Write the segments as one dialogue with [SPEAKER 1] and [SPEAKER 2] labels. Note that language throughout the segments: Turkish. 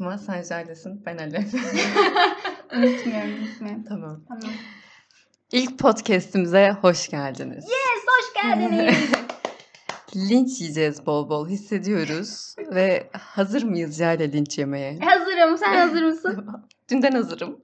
[SPEAKER 1] Unutma Jale'sin ben Alev.
[SPEAKER 2] Unutmuyorum, unutmuyorum.
[SPEAKER 1] tamam.
[SPEAKER 2] Tamam.
[SPEAKER 1] İlk podcast'imize hoş geldiniz.
[SPEAKER 2] Yes, hoş geldiniz.
[SPEAKER 1] Linç yiyeceğiz bol bol hissediyoruz. Ve hazır mıyız Jale linç yemeye?
[SPEAKER 2] Hazırım, sen hazır mısın?
[SPEAKER 1] Dünden hazırım.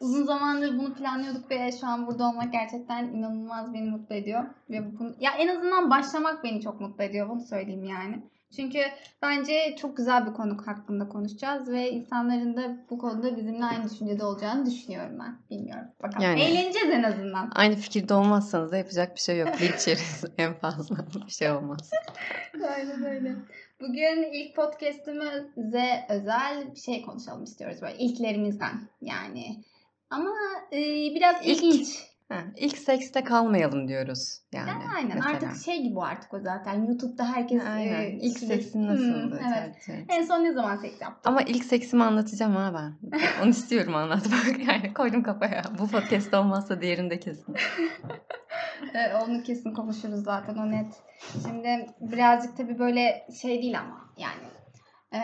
[SPEAKER 2] Uzun zamandır bunu planlıyorduk ve şu an burada olmak gerçekten inanılmaz beni mutlu ediyor. Ve bunu, ya en azından başlamak beni çok mutlu ediyor, bunu söyleyeyim yani. Çünkü bence çok güzel bir konu hakkında konuşacağız ve insanların da bu konuda bizimle aynı düşüncede olacağını düşünüyorum ben. Bilmiyorum. Bakalım.
[SPEAKER 1] Yani-
[SPEAKER 2] Eğleneceğiz en azından.
[SPEAKER 1] Aynı fikirde olmazsanız da yapacak bir şey yok. Linç yeriz en fazla. Bir şey olmaz.
[SPEAKER 2] Aynen öyle. Bugün ilk podcast'imize özel bir şey konuşalım istiyoruz. Böyle ilklerimizden yani. Ama e, biraz
[SPEAKER 1] İlk-
[SPEAKER 2] ilginç.
[SPEAKER 1] Ha, ilk sekste kalmayalım diyoruz. Yani,
[SPEAKER 2] Yani aynen
[SPEAKER 1] mesela.
[SPEAKER 2] artık şey gibi artık o zaten. YouTube'da herkes
[SPEAKER 1] Aynen.
[SPEAKER 2] e,
[SPEAKER 1] İlk
[SPEAKER 2] sürekli-
[SPEAKER 1] seksin
[SPEAKER 2] Hmm,
[SPEAKER 1] nasıldı?
[SPEAKER 2] evet.
[SPEAKER 1] Evet, evet.
[SPEAKER 2] En son ne zaman seks yaptın?
[SPEAKER 1] Ama ilk seksimi anlatacağım ha ben. Onu istiyorum anlatmak. Yani koydum kafaya. Bu podcast olmazsa diğerinde kesin.
[SPEAKER 2] Onu kesin konuşuruz zaten o net. Şimdi birazcık tabii böyle şey değil ama yani. E,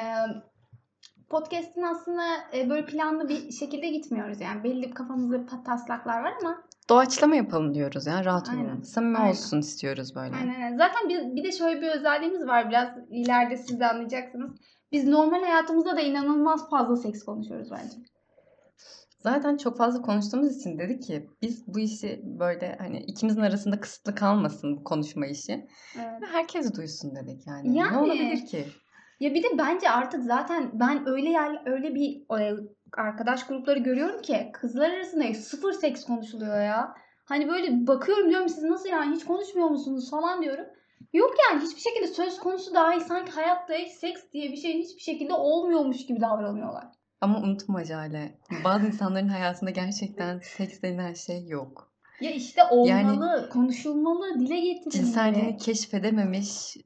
[SPEAKER 2] podcast'in aslında böyle planlı bir şekilde gitmiyoruz yani. Belli kafamızda pataslaklar var ama
[SPEAKER 1] Doğaçlama yapalım diyoruz ya. Rahat
[SPEAKER 2] Aynen.
[SPEAKER 1] olun. Samimi
[SPEAKER 2] Aynen.
[SPEAKER 1] olsun istiyoruz böyle.
[SPEAKER 2] Aynen. Zaten bir, bir de şöyle bir özelliğimiz var. Biraz ileride siz de anlayacaksınız. Biz normal hayatımızda da inanılmaz fazla seks konuşuyoruz bence.
[SPEAKER 1] Zaten çok fazla konuştuğumuz için dedik ki biz bu işi böyle hani ikimizin arasında kısıtlı kalmasın bu konuşma işi.
[SPEAKER 2] Evet.
[SPEAKER 1] Ve herkes duysun dedik yani.
[SPEAKER 2] Yani.
[SPEAKER 1] Ne olabilir ki?
[SPEAKER 2] Ya bir de bence artık zaten ben öyle yer öyle bir e, arkadaş grupları görüyorum ki kızlar arasında sıfır seks konuşuluyor ya. Hani böyle bakıyorum diyorum siz nasıl yani hiç konuşmuyor musunuz falan diyorum. Yok yani hiçbir şekilde söz konusu dahi sanki hayatta seks diye bir şeyin hiçbir şekilde olmuyormuş gibi davranıyorlar.
[SPEAKER 1] Ama unutma Jale. Bazı insanların hayatında gerçekten seks denilen şey yok.
[SPEAKER 2] Ya işte olmalı, konuşulmalı, dile getirilmeli.
[SPEAKER 1] Cinselliğini keşfedememiş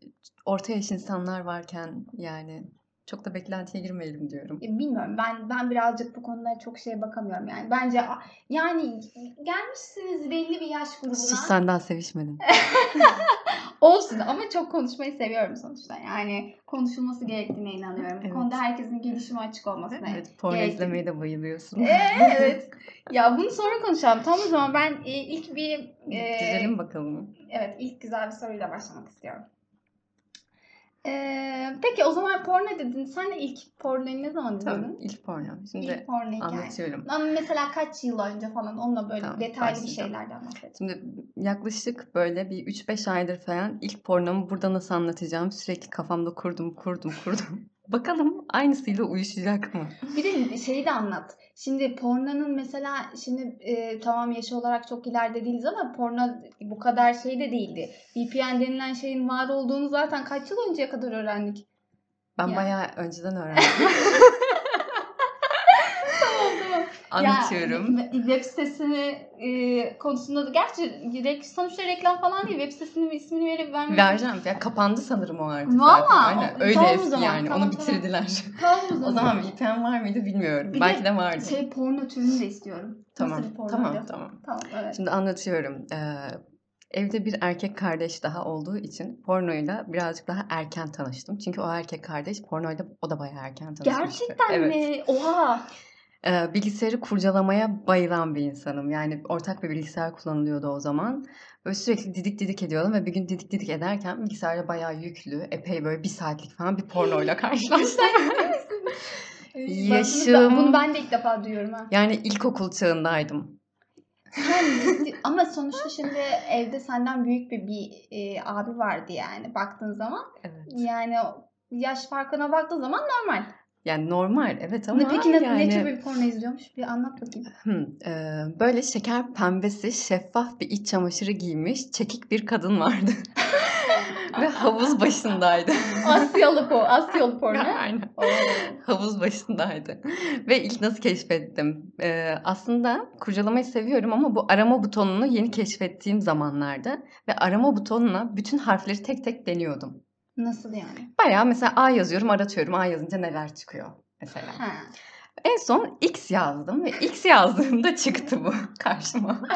[SPEAKER 1] orta yaş insanlar varken yani çok da beklentiye girmeyelim diyorum.
[SPEAKER 2] Ya bilmiyorum ben ben birazcık bu konuda çok şeye bakamıyorum yani. Bence yani gelmişsiniz belli bir yaş grubuna.
[SPEAKER 1] Sus sen daha sevişmedin.
[SPEAKER 2] Olsun ama çok konuşmayı seviyorum sonuçta. Yani konuşulması gerektiğine inanıyorum. Bu
[SPEAKER 1] Evet.
[SPEAKER 2] konuda herkesin gelişime açık olmasına.
[SPEAKER 1] Evet, porno izlemeye de bayılıyorsun.
[SPEAKER 2] Ee, evet. Ya bunu sonra konuşalım. Tam o zaman ben e, ilk bir e,
[SPEAKER 1] Gidelim bakalım.
[SPEAKER 2] evet ilk güzel bir soruyla başlamak istiyorum. Ee, peki o zaman porno dedin. Sen de ilk pornoyu ne zaman izledin?
[SPEAKER 1] Tamam, ilk porno. Şimdi
[SPEAKER 2] İlk porno hikaye.
[SPEAKER 1] anlatıyorum.
[SPEAKER 2] Ama mesela kaç yıl önce falan onunla böyle
[SPEAKER 1] Tamam,
[SPEAKER 2] detaylı bir
[SPEAKER 1] başlayacağım.
[SPEAKER 2] şeylerden bahset.
[SPEAKER 1] Şimdi yaklaşık böyle bir 3-5 aydır falan ilk pornomu burada nasıl anlatacağım sürekli kafamda kurdum, kurdum, kurdum. Bakalım aynısıyla uyuşacak mı?
[SPEAKER 2] Bir de şeyi de anlat. Şimdi pornonun mesela şimdi e, tamam yaşı olarak çok ileride değiliz ama porno bu kadar şey de değildi. VPN denilen şeyin var olduğunu zaten kaç yıl önceye kadar öğrendik.
[SPEAKER 1] Ben
[SPEAKER 2] Ya.
[SPEAKER 1] bayağı önceden öğrendim.
[SPEAKER 2] Ya,
[SPEAKER 1] Anlatıyorum.
[SPEAKER 2] web- web sitesini e, konusunda da gerçi sonuçta reklam falan değil. Web sitesinin ismini verip vermek.
[SPEAKER 1] Vereceğim. Ya kapandı sanırım o artık
[SPEAKER 2] Valla?
[SPEAKER 1] Öyle
[SPEAKER 2] tamam
[SPEAKER 1] eski
[SPEAKER 2] zaman,
[SPEAKER 1] yani.
[SPEAKER 2] tamam,
[SPEAKER 1] Onu
[SPEAKER 2] tamam.
[SPEAKER 1] bitirdiler.
[SPEAKER 2] Tamam o
[SPEAKER 1] o
[SPEAKER 2] zaman.
[SPEAKER 1] zaman VPN var mıydı bilmiyorum.
[SPEAKER 2] Bir
[SPEAKER 1] Belki
[SPEAKER 2] de
[SPEAKER 1] de vardı.
[SPEAKER 2] Şey porno türünü de istiyorum.
[SPEAKER 1] tamam. Tamam,
[SPEAKER 2] diyor?
[SPEAKER 1] tamam.
[SPEAKER 2] Tamam evet.
[SPEAKER 1] Şimdi anlatıyorum. Ee, evde bir erkek kardeş daha olduğu için pornoyla birazcık daha erken tanıştım. Çünkü o erkek kardeş pornoyla o da bayağı erken tanışmıştı.
[SPEAKER 2] Gerçekten
[SPEAKER 1] evet.
[SPEAKER 2] mi? Oha.
[SPEAKER 1] Ee, bilgisayarı kurcalamaya bayılan bir insanım. Yani ortak bir bilgisayar kullanılıyordu o zaman. Böyle sürekli didik didik ediyordum ve bir gün didik didik ederken bilgisayarda bayağı yüklü, epey böyle bir saatlik falan bir pornoyla karşılaştım.
[SPEAKER 2] Yaşım...
[SPEAKER 1] Yaşım-
[SPEAKER 2] Bunu ben de ilk defa duyuyorum ha.
[SPEAKER 1] yani ilkokul çağındaydım.
[SPEAKER 2] Yani, ama sonuçta şimdi evde senden büyük bir, bir e, abi vardı yani baktığın zaman.
[SPEAKER 1] Evet.
[SPEAKER 2] Yani yaş farkına baktığın zaman normal.
[SPEAKER 1] Yani normal evet ama
[SPEAKER 2] Ne peki ne,
[SPEAKER 1] yani...
[SPEAKER 2] ne tür bir porno izliyormuş? Bir anlat bakayım.
[SPEAKER 1] Hmm, e, böyle şeker pembesi şeffaf bir iç çamaşırı giymiş çekik bir kadın vardı. Ve havuz başındaydı.
[SPEAKER 2] Asyalı po, Asyalı porno.
[SPEAKER 1] Aynen. Havuz başındaydı. Ve ilk nasıl keşfettim? E, aslında kurcalamayı seviyorum ama bu arama butonunu yeni keşfettiğim zamanlarda ve arama butonuna bütün harfleri tek tek deniyordum.
[SPEAKER 2] Nasıl yani?
[SPEAKER 1] Bayağı mesela A yazıyorum aratıyorum A yazınca neler çıkıyor mesela.
[SPEAKER 2] Ha.
[SPEAKER 1] En son X yazdım ve X yazdığımda çıktı bu karşıma.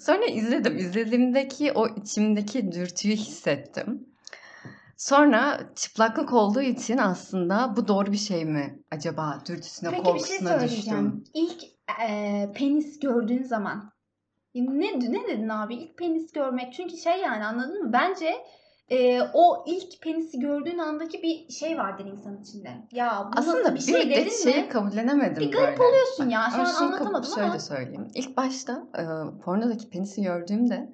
[SPEAKER 1] Sonra izledim. İzlediğimdeki o içimdeki dürtüyü hissettim. Sonra çıplaklık olduğu için aslında bu doğru bir şey mi acaba dürtüsüne,
[SPEAKER 2] Peki bir şey
[SPEAKER 1] korkusuna düştüm.
[SPEAKER 2] İlk eee, penis gördüğün zaman ne ne dedin abi? İlk penis görmek çünkü şey yani anladın mı? Bence eee, o ilk penisi gördüğün andaki bir şey vardır insan içinde. Ya
[SPEAKER 1] Aslında
[SPEAKER 2] bir
[SPEAKER 1] bir
[SPEAKER 2] şey
[SPEAKER 1] müddet
[SPEAKER 2] dedin
[SPEAKER 1] şeyi
[SPEAKER 2] mi?
[SPEAKER 1] kabullenemedim
[SPEAKER 2] Bir garip
[SPEAKER 1] böyle.
[SPEAKER 2] oluyorsun ya. Şu an anlatamadım
[SPEAKER 1] şöyle
[SPEAKER 2] ama.
[SPEAKER 1] söyleyeyim. İlk başta e, pornodaki penisi gördüğümde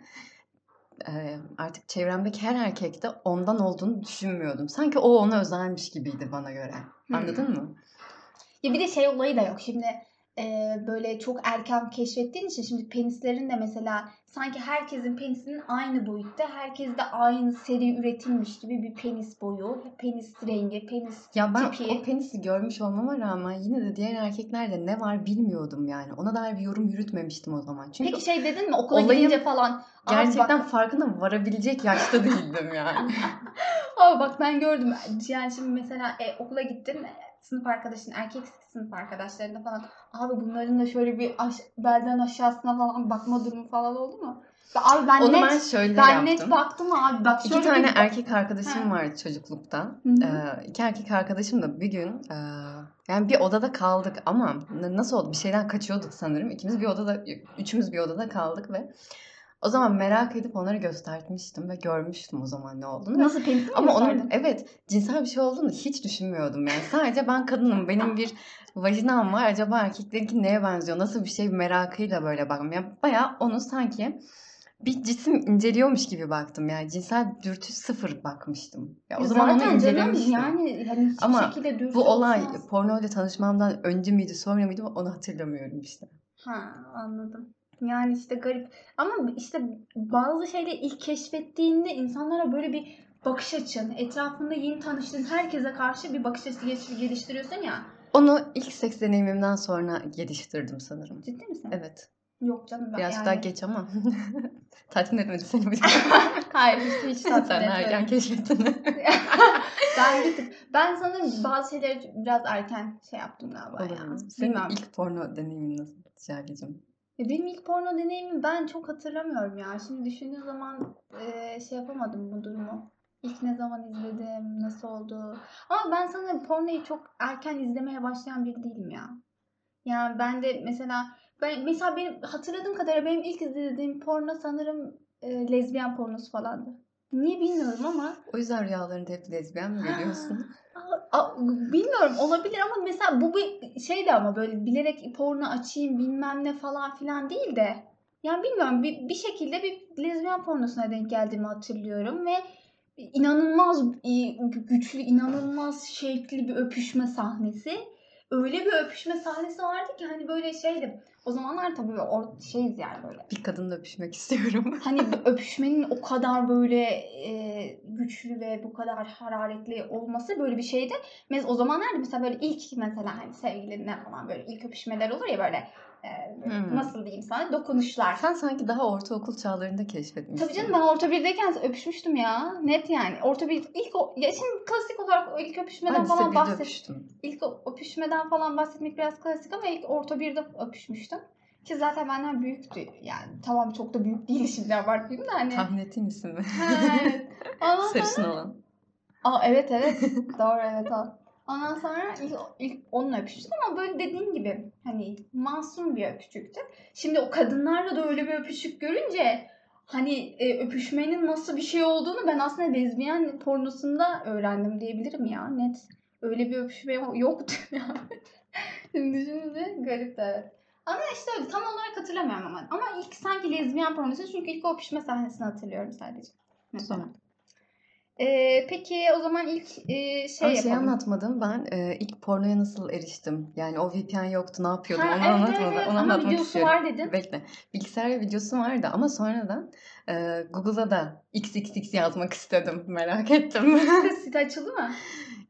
[SPEAKER 1] e, artık çevremdeki her erkekte ondan olduğunu düşünmüyordum. Sanki o ona özelmiş gibiydi bana göre.
[SPEAKER 2] Hmm.
[SPEAKER 1] Anladın mı?
[SPEAKER 2] Ya bir de şey olayı da yok. Şimdi e, böyle çok erken keşfettiğin için şimdi penislerin de mesela sanki herkesin penisinin aynı boyutta, herkes de aynı seri üretilmiş gibi bir penis boyu, penis rengi, penis
[SPEAKER 1] Ya ben
[SPEAKER 2] tipi.
[SPEAKER 1] o penisi görmüş olmama rağmen yine de diğer erkeklerde ne var bilmiyordum yani. Ona dair bir yorum yürütmemiştim o zaman. Çünkü
[SPEAKER 2] Peki şey dedin mi okula
[SPEAKER 1] olayın
[SPEAKER 2] gidince falan "Abi
[SPEAKER 1] gerçekten
[SPEAKER 2] bak,
[SPEAKER 1] farkına varabilecek yaşta değildim yani.
[SPEAKER 2] abi bak ben gördüm. Yani şimdi mesela e, okula gittin sınıf arkadaşın erkek sınıf arkadaşlarına falan abi bunların da şöyle bir aş- belden aşağısına falan bakma durumu falan oldu mu? Abi ben
[SPEAKER 1] Onu
[SPEAKER 2] net
[SPEAKER 1] ben şöyle
[SPEAKER 2] Ben
[SPEAKER 1] yaptım.
[SPEAKER 2] net baktım abi. Bak
[SPEAKER 1] İki
[SPEAKER 2] şöyle
[SPEAKER 1] tane
[SPEAKER 2] bir...
[SPEAKER 1] erkek arkadaşım
[SPEAKER 2] Ha.
[SPEAKER 1] vardı çocukluktan.
[SPEAKER 2] Hı hı.
[SPEAKER 1] Ee, iki erkek arkadaşım da bir gün e, yani bir odada kaldık ama nasıl oldu bir şeyden kaçıyorduk sanırım. İkimiz bir odada üçümüz bir odada kaldık ve o zaman merak edip onları göstermiştim ve görmüştüm o zaman ne olduğunu.
[SPEAKER 2] Nasıl penis
[SPEAKER 1] Ama onun
[SPEAKER 2] gösterdin?
[SPEAKER 1] evet cinsel bir şey olduğunu hiç düşünmüyordum yani. Sadece ben kadınım benim bir vajinam var acaba erkeklerinki neye benziyor nasıl bir şey merakıyla böyle baktım. Yani bayağı onu sanki bir cisim inceliyormuş gibi baktım yani cinsel dürtü sıfır bakmıştım. Ya o zaman onu incelemiştim.
[SPEAKER 2] yani hani hiçbir
[SPEAKER 1] Ama
[SPEAKER 2] şekilde dürtü
[SPEAKER 1] Bu olay
[SPEAKER 2] olmaz.
[SPEAKER 1] porno ile tanışmamdan önce miydi sonra mıydı onu hatırlamıyorum işte.
[SPEAKER 2] Ha anladım. Yani işte garip. Ama işte bazı şeyleri ilk keşfettiğinde insanlara böyle bir bakış açın, etrafında yeni tanıştığın herkese karşı bir bakış açısı geliş- geliştiriyorsun ya.
[SPEAKER 1] Onu ilk seks deneyimimden sonra geliştirdim sanırım.
[SPEAKER 2] Ciddi misin?
[SPEAKER 1] Evet.
[SPEAKER 2] Yok canım ben
[SPEAKER 1] Biraz
[SPEAKER 2] yani.
[SPEAKER 1] daha geç ama tatmin etmedi seni bir
[SPEAKER 2] Hayır hiç, hiç tatmin
[SPEAKER 1] Sen
[SPEAKER 2] etmedi.
[SPEAKER 1] erken keşfettin.
[SPEAKER 2] ben bir tık, ben sanırım bazı şeyleri biraz erken şey yaptım galiba ya.
[SPEAKER 1] Olabilir. Senin
[SPEAKER 2] Bilmem.
[SPEAKER 1] ilk porno deneyimin nasıl Şerlicim?
[SPEAKER 2] Benim ilk porno deneyimimi ben çok hatırlamıyorum ya. Şimdi düşündüğüm zaman e, şey yapamadım bu durumu. İlk ne zaman izledim, nasıl oldu. Ama ben sanırım pornoyu çok erken izlemeye başlayan biri değilim ya. Yani ben de mesela ben mesela benim hatırladığım kadarıyla benim ilk izlediğim porno sanırım e, lezbiyen pornosu falandı. Niye bilmiyorum ama
[SPEAKER 1] O yüzden rüyalarında hep lezbiyen mi görüyorsun?
[SPEAKER 2] Bilmiyorum olabilir ama mesela bu bir şeydi ama böyle bilerek porno açayım bilmem ne falan filan değil de yani bilmiyorum bir, bir şekilde bir lezbiyen pornosuna denk geldiğimi hatırlıyorum ve inanılmaz güçlü inanılmaz şevkli bir öpüşme sahnesi. Öyle bir öpüşme sahnesi vardı ki hani böyle şeydi. O zamanlar tabii or- şeyiz yani böyle.
[SPEAKER 1] Bir kadınla öpüşmek istiyorum.
[SPEAKER 2] Hani öpüşmenin o kadar böyle e, güçlü ve bu kadar hararetli olması böyle bir şeydi. Mesela o zamanlarda mesela böyle ilk mesela hani sevgilinle falan böyle ilk öpüşmeler olur ya böyle
[SPEAKER 1] Hmm.
[SPEAKER 2] nasıl diyeyim sana dokunuşlar.
[SPEAKER 1] Sen sanki daha ortaokul çağlarında keşfetmişsin.
[SPEAKER 2] Tabii canım ben orta birdeyken öpüşmüştüm ya. Net yani. Orta bir ilk o, ya şimdi klasik olarak ilk öpüşmeden
[SPEAKER 1] lise
[SPEAKER 2] falan bahset. İlk öpüşmeden falan bahsetmek biraz klasik ama ilk orta birde öpüşmüştüm. Ki zaten benden büyüktü. Yani tamam çok da büyük değildi şimdi abartmayayım da hani.
[SPEAKER 1] Tahmin ettiğin isim mi?
[SPEAKER 2] Evet.
[SPEAKER 1] Sarışın olan.
[SPEAKER 2] Aa, evet evet. Doğru evet o. Ondan sonra ilk, ilk onunla öpüştüm ama böyle dediğin gibi hani masum bir öpücüktü. Şimdi o kadınlarla da öyle bir öpücük görünce hani e, öpüşmenin nasıl bir şey olduğunu ben aslında lezbiyen pornosunda öğrendim diyebilirim ya net. Öyle bir öpüşme yoktu yani. Şimdi düşününce garip evet. Ama işte öyle tam olarak hatırlamıyorum ama. Ama ilk sanki lezbiyen pornosu çünkü ilk o öpüşme sahnesini hatırlıyorum sadece. Mesela.
[SPEAKER 1] Güzel.
[SPEAKER 2] Ee, peki o zaman ilk e, şey
[SPEAKER 1] Ama şey
[SPEAKER 2] yapalım.
[SPEAKER 1] anlatmadım ben e, ilk pornoya nasıl eriştim? Yani o VPN yoktu ne yapıyordum
[SPEAKER 2] Ha,
[SPEAKER 1] onu
[SPEAKER 2] evet,
[SPEAKER 1] anlatmadım.
[SPEAKER 2] evet.
[SPEAKER 1] Onu
[SPEAKER 2] Ama
[SPEAKER 1] anlatmak
[SPEAKER 2] videosu
[SPEAKER 1] istiyorum.
[SPEAKER 2] var dedin.
[SPEAKER 1] Bekle. Bilgisayar videosu vardı ama sonradan e, Google'a da XXX yazmak istedim. Merak ettim.
[SPEAKER 2] Site açıldı mı?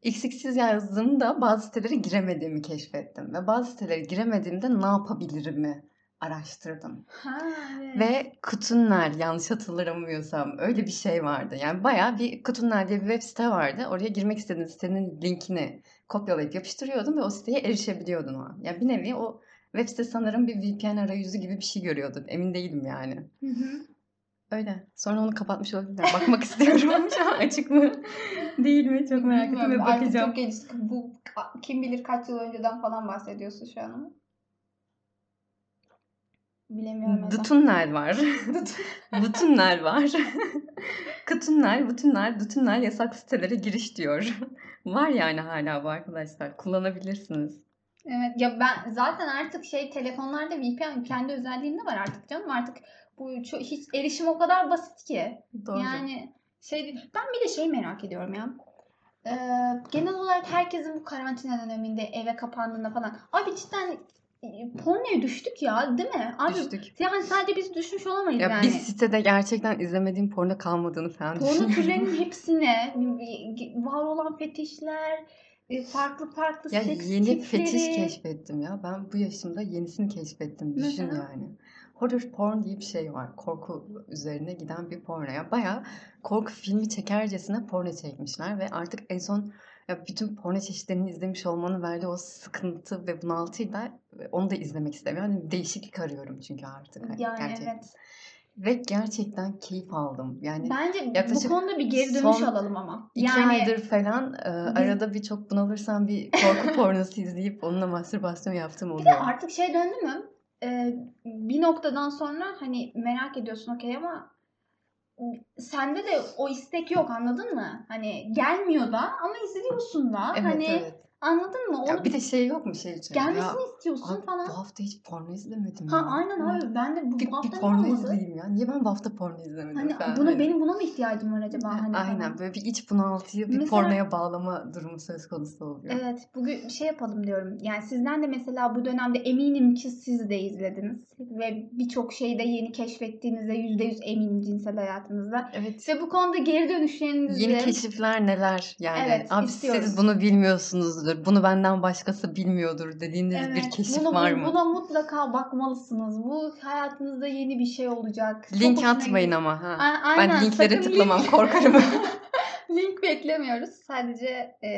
[SPEAKER 1] XXX yazdığımda bazı sitelere giremediğimi keşfettim. Ve bazı sitelere giremediğimde ne yapabilirimi araştırdım.
[SPEAKER 2] Ha evet.
[SPEAKER 1] Ve Kutunler yanlış hatırlamıyorsam öyle bir şey vardı. Yani bayağı bir Kutunler diye bir web site vardı. Oraya girmek istediğin sitenin linkini kopyalayıp yapıştırıyordun ve o siteye erişebiliyordun o an. Yani bir nevi o web site sanırım bir VPN arayüzü gibi bir şey görüyordun. Emin değilim yani.
[SPEAKER 2] Hı hı.
[SPEAKER 1] Öyle. Sonra onu kapatmış olabilirler. Bakmak istiyorum şu an açık mı? Değil mi? Çok merak ettim ve
[SPEAKER 2] Bilmiyorum, Artık
[SPEAKER 1] bakacağım.
[SPEAKER 2] çok gelişti. Bu kim bilir kaç yıl önceden falan bahsediyorsun şu an. Bilemiyorum.
[SPEAKER 1] Dutunlar var. Butunlar var. Kutunlar, butunlar, dutunlar yasak sitelere giriş diyor. var yani hala bu arkadaşlar. Kullanabilirsiniz.
[SPEAKER 2] Evet ya ben zaten artık şey telefonlarda VPN kendi özelliğinde var artık canım artık bu hiç erişim o kadar basit ki.
[SPEAKER 1] Doğru.
[SPEAKER 2] Yani şey ben bir de şey merak ediyorum ya. Ee, genel olarak herkesin bu karantina döneminde eve kapandığında falan. Abi cidden pornoya düştük ya değil mi? Abi
[SPEAKER 1] Düştük.
[SPEAKER 2] yani sadece biz düşmüş olamayız
[SPEAKER 1] Ya
[SPEAKER 2] yani.
[SPEAKER 1] bir sitede gerçekten izlemediğim porno kalmadığını falan
[SPEAKER 2] Porno
[SPEAKER 1] düşünüyorum.
[SPEAKER 2] türlerinin hepsine var olan fetişler, e, farklı farklı
[SPEAKER 1] Ya
[SPEAKER 2] seks
[SPEAKER 1] yeni
[SPEAKER 2] tipleri.
[SPEAKER 1] fetiş keşfettim ya. Ben bu yaşımda yenisini keşfettim. Düşün
[SPEAKER 2] Mesela?
[SPEAKER 1] yani. Horror porn diye bir şey var. Korku üzerine giden bir porno. Ya bayağı korku filmi çekercesine porno çekmişler ve artık en son ya bütün porno çeşitlerini izlemiş olmanın verdiği o sıkıntı ve bunaltıyla onu da izlemek istemiyorum. Yani değişiklik arıyorum çünkü artık. hani
[SPEAKER 2] Yani
[SPEAKER 1] gerçekten.
[SPEAKER 2] evet.
[SPEAKER 1] Ve gerçekten keyif aldım. Yani
[SPEAKER 2] Bence bu
[SPEAKER 1] yaklaşık
[SPEAKER 2] konuda bir geri dönüş alalım ama.
[SPEAKER 1] İki
[SPEAKER 2] Yani
[SPEAKER 1] aydır falan e, arada bir çok bunalırsam bir korku pornosu izleyip onunla mastürbasyon yaptığım
[SPEAKER 2] bir de
[SPEAKER 1] oluyor.
[SPEAKER 2] artık şey döndü mü? Ee, bir noktadan sonra hani merak ediyorsun okey ama sende de o istek yok anladın mı? Hani gelmiyor da ama izliyorsun da.
[SPEAKER 1] Evet
[SPEAKER 2] hani
[SPEAKER 1] evet.
[SPEAKER 2] Anladın mı? Onu
[SPEAKER 1] Ya bir de şey yok mu şey için?
[SPEAKER 2] gelmesini
[SPEAKER 1] Ya,
[SPEAKER 2] istiyorsun
[SPEAKER 1] abi
[SPEAKER 2] falan.
[SPEAKER 1] bu hafta hiç porno izlemedim
[SPEAKER 2] Ha
[SPEAKER 1] ya.
[SPEAKER 2] aynen abi ben de bu,
[SPEAKER 1] Bir,
[SPEAKER 2] hafta
[SPEAKER 1] bir porno izleyeyim ya. Niye ben bu hafta porno izlemedim
[SPEAKER 2] Hani
[SPEAKER 1] falan.
[SPEAKER 2] buna
[SPEAKER 1] Hani.
[SPEAKER 2] benim buna mı ihtiyacım var acaba hani
[SPEAKER 1] Aynen
[SPEAKER 2] falan.
[SPEAKER 1] böyle bir iç bunaltıyı bir
[SPEAKER 2] Mesela-
[SPEAKER 1] pornoya bağlama durumu söz konusu oluyor.
[SPEAKER 2] Evet, bugün bir şey yapalım diyorum. Yani sizden de mesela bu dönemde eminim ki siz de izlediniz ve birçok şeyde yeni keşfettiğinizde %100 eminim cinsel hayatınızda.
[SPEAKER 1] Evet.
[SPEAKER 2] Ve bu konuda geri dönüşlerinizi
[SPEAKER 1] Yeni keşifler neler yani.
[SPEAKER 2] Evet,
[SPEAKER 1] Abi
[SPEAKER 2] istiyoruz.
[SPEAKER 1] siz bunu bilmiyorsunuzdur. Bunu benden başkası bilmiyordur dediğiniz bir
[SPEAKER 2] Evet,
[SPEAKER 1] keşif
[SPEAKER 2] bunu,
[SPEAKER 1] var mı?
[SPEAKER 2] Buna mutlaka bakmalısınız. Bu hayatınızda yeni bir şey olacak. Çok
[SPEAKER 1] Link
[SPEAKER 2] hoşuna
[SPEAKER 1] atmayın ama ha.
[SPEAKER 2] A- aynen,
[SPEAKER 1] Ben linklere tıklamam
[SPEAKER 2] Link,
[SPEAKER 1] korkarım.
[SPEAKER 2] link beklemiyoruz. Sadece e,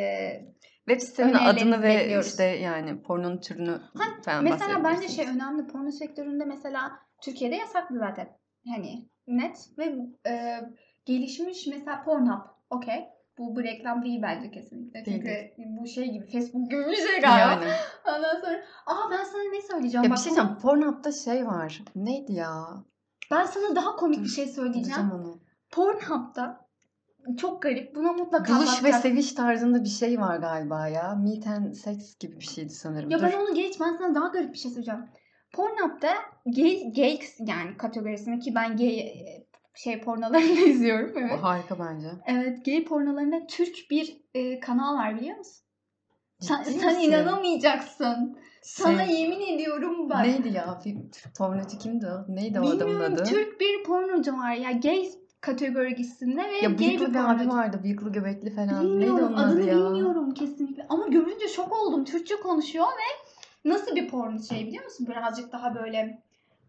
[SPEAKER 1] Web sitenin adını ve
[SPEAKER 2] bekliyoruz.
[SPEAKER 1] işte yani pornonun türünü falan
[SPEAKER 2] Mesela bence şey önemli porno sektöründe mesela Türkiye'de yasaklı zaten. Hani net ve e, gelişmiş mesela Pornhub. Okey. Bu, bu reklam değil bence kesinlikle.
[SPEAKER 1] Değil,
[SPEAKER 2] Çünkü bu şey gibi Facebook gibi bir şey galiba.
[SPEAKER 1] Yani.
[SPEAKER 2] Ondan sonra aa ben sana ne söyleyeceğim?
[SPEAKER 1] Ya
[SPEAKER 2] Bak,
[SPEAKER 1] bir şey diyeceğim. Pornhub'da şey var. Neydi ya?
[SPEAKER 2] ben sana daha komik
[SPEAKER 1] Dur,
[SPEAKER 2] bir şey söyleyeceğim.
[SPEAKER 1] Onu.
[SPEAKER 2] Pornhub'da çok garip. Buna mutlaka
[SPEAKER 1] Buluş ve
[SPEAKER 2] bakacağız.
[SPEAKER 1] seviş tarzında bir şey var galiba ya. Meet and sex gibi bir şeydi sanırım.
[SPEAKER 2] Ya
[SPEAKER 1] Dur.
[SPEAKER 2] ben onu geç ben sana daha garip bir şey söyleyeceğim. Pornhub'da gay, gay yani kategorisinde ki ben gay şey pornolarını izliyorum. Evet.
[SPEAKER 1] O harika bence.
[SPEAKER 2] Evet gay pornolarında Türk bir e, kanal var biliyor musun? Sen,
[SPEAKER 1] Ciddi
[SPEAKER 2] sen
[SPEAKER 1] misin?
[SPEAKER 2] inanamayacaksın. Sana
[SPEAKER 1] Şey,
[SPEAKER 2] yemin ediyorum bak.
[SPEAKER 1] neydi ya? Bir pornocu kimdi o? Neydi o adamın
[SPEAKER 2] Bilmiyorum
[SPEAKER 1] adı?
[SPEAKER 2] Türk bir pornocu var ya gay kategorisinde ve
[SPEAKER 1] Ya
[SPEAKER 2] gay bir pornocu.
[SPEAKER 1] vardı. Bıyıklı göbekli falan. Neydi
[SPEAKER 2] Bilmiyorum
[SPEAKER 1] onun adı
[SPEAKER 2] adını
[SPEAKER 1] ya?
[SPEAKER 2] bilmiyorum kesinlikle ama görünce şok oldum. Türkçe konuşuyor ve nasıl bir porno şey biliyor musun? Birazcık daha böyle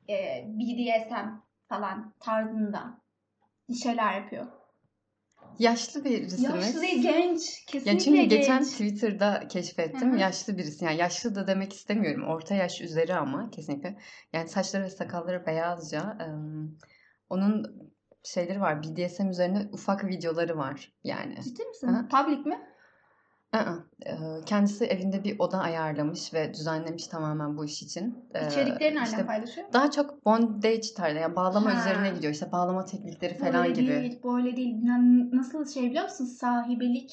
[SPEAKER 2] e, BDSM falan tarzında şeyler yapıyor.
[SPEAKER 1] Yaşlı birisiniz.
[SPEAKER 2] Yaşlı değil genç. Kesinlikle
[SPEAKER 1] Ya çünkü
[SPEAKER 2] genç.
[SPEAKER 1] geçen Twitter'da keşfettim.
[SPEAKER 2] Hı hı.
[SPEAKER 1] Yaşlı birisi. Yani yaşlı da demek istemiyorum. Orta yaş üzeri ama kesinlikle. Yani saçları ve sakalları beyazca. Em, onun şeyleri var. BDSM üzerine ufak videoları var. Yani.
[SPEAKER 2] Ciddi misin?
[SPEAKER 1] Hı hı.
[SPEAKER 2] Public mi?
[SPEAKER 1] Kendisi evinde bir oda ayarlamış ve düzenlemiş tamamen bu iş için.
[SPEAKER 2] İçerikleri nereden
[SPEAKER 1] işte
[SPEAKER 2] paylaşıyor?
[SPEAKER 1] daha çok bondage tarzı yani bağlama
[SPEAKER 2] Ha.
[SPEAKER 1] üzerine gidiyor. İşte bağlama teknikleri falan
[SPEAKER 2] Böyle
[SPEAKER 1] gibi.
[SPEAKER 2] değil, böyle değil. Yani nasıl şey biliyor musun? Sahibelik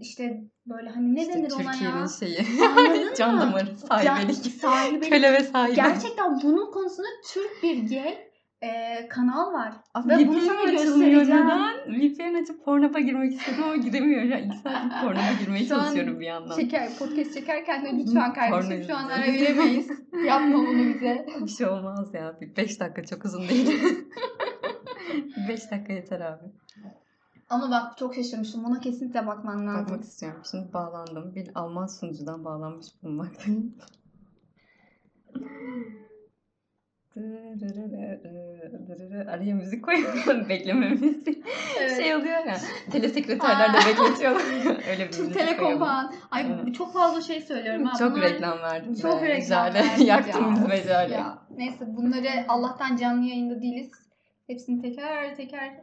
[SPEAKER 2] işte böyle hani ne
[SPEAKER 1] İşte
[SPEAKER 2] denir ona
[SPEAKER 1] Türkiye'nin
[SPEAKER 2] ya?
[SPEAKER 1] şeyi.
[SPEAKER 2] Anladın
[SPEAKER 1] Can damarı, sahibelik.
[SPEAKER 2] sahibelik.
[SPEAKER 1] Köle ve sahibi.
[SPEAKER 2] Gerçekten bunun konusunda Türk bir gay e, kanal var.
[SPEAKER 1] Abi
[SPEAKER 2] Ve bunu sana göstereceğim.
[SPEAKER 1] neden? VPN açıp Pornhub'a girmek istedim ama giremiyor. Ya iki saatlik Pornhub'a girmeye
[SPEAKER 2] Şu
[SPEAKER 1] çalışıyorum bir yandan.
[SPEAKER 2] Şeker, podcast çekerken de lütfen kardeşim
[SPEAKER 1] Porno
[SPEAKER 2] şu an ara veremeyiz. Yapma bunu bize.
[SPEAKER 1] Bir şey olmaz ya. Bir beş dakika çok uzun değil. beş dakika yeter abi.
[SPEAKER 2] Ama bak çok şaşırmıştım. Buna kesinlikle bakman lazım.
[SPEAKER 1] Bakmak istiyorum. Şimdi bağlandım. Bir Alman sunucudan bağlanmış bulunmaktayım. Araya müzik koyalım beklememiz.
[SPEAKER 2] Evet.
[SPEAKER 1] Şey oluyor ya. Telesekreterler de bekletiyorlar. Öyle bir
[SPEAKER 2] Türk Telekom falan. Ay
[SPEAKER 1] Evet.
[SPEAKER 2] çok fazla şey söylüyorum. ha.
[SPEAKER 1] Çok
[SPEAKER 2] Bunlar-
[SPEAKER 1] reklam verdim.
[SPEAKER 2] Çok
[SPEAKER 1] be.
[SPEAKER 2] reklam
[SPEAKER 1] Jale.
[SPEAKER 2] verdik
[SPEAKER 1] Yaktım
[SPEAKER 2] ya. neyse bunları Allah'tan canlı yayında değiliz. Hepsini teker teker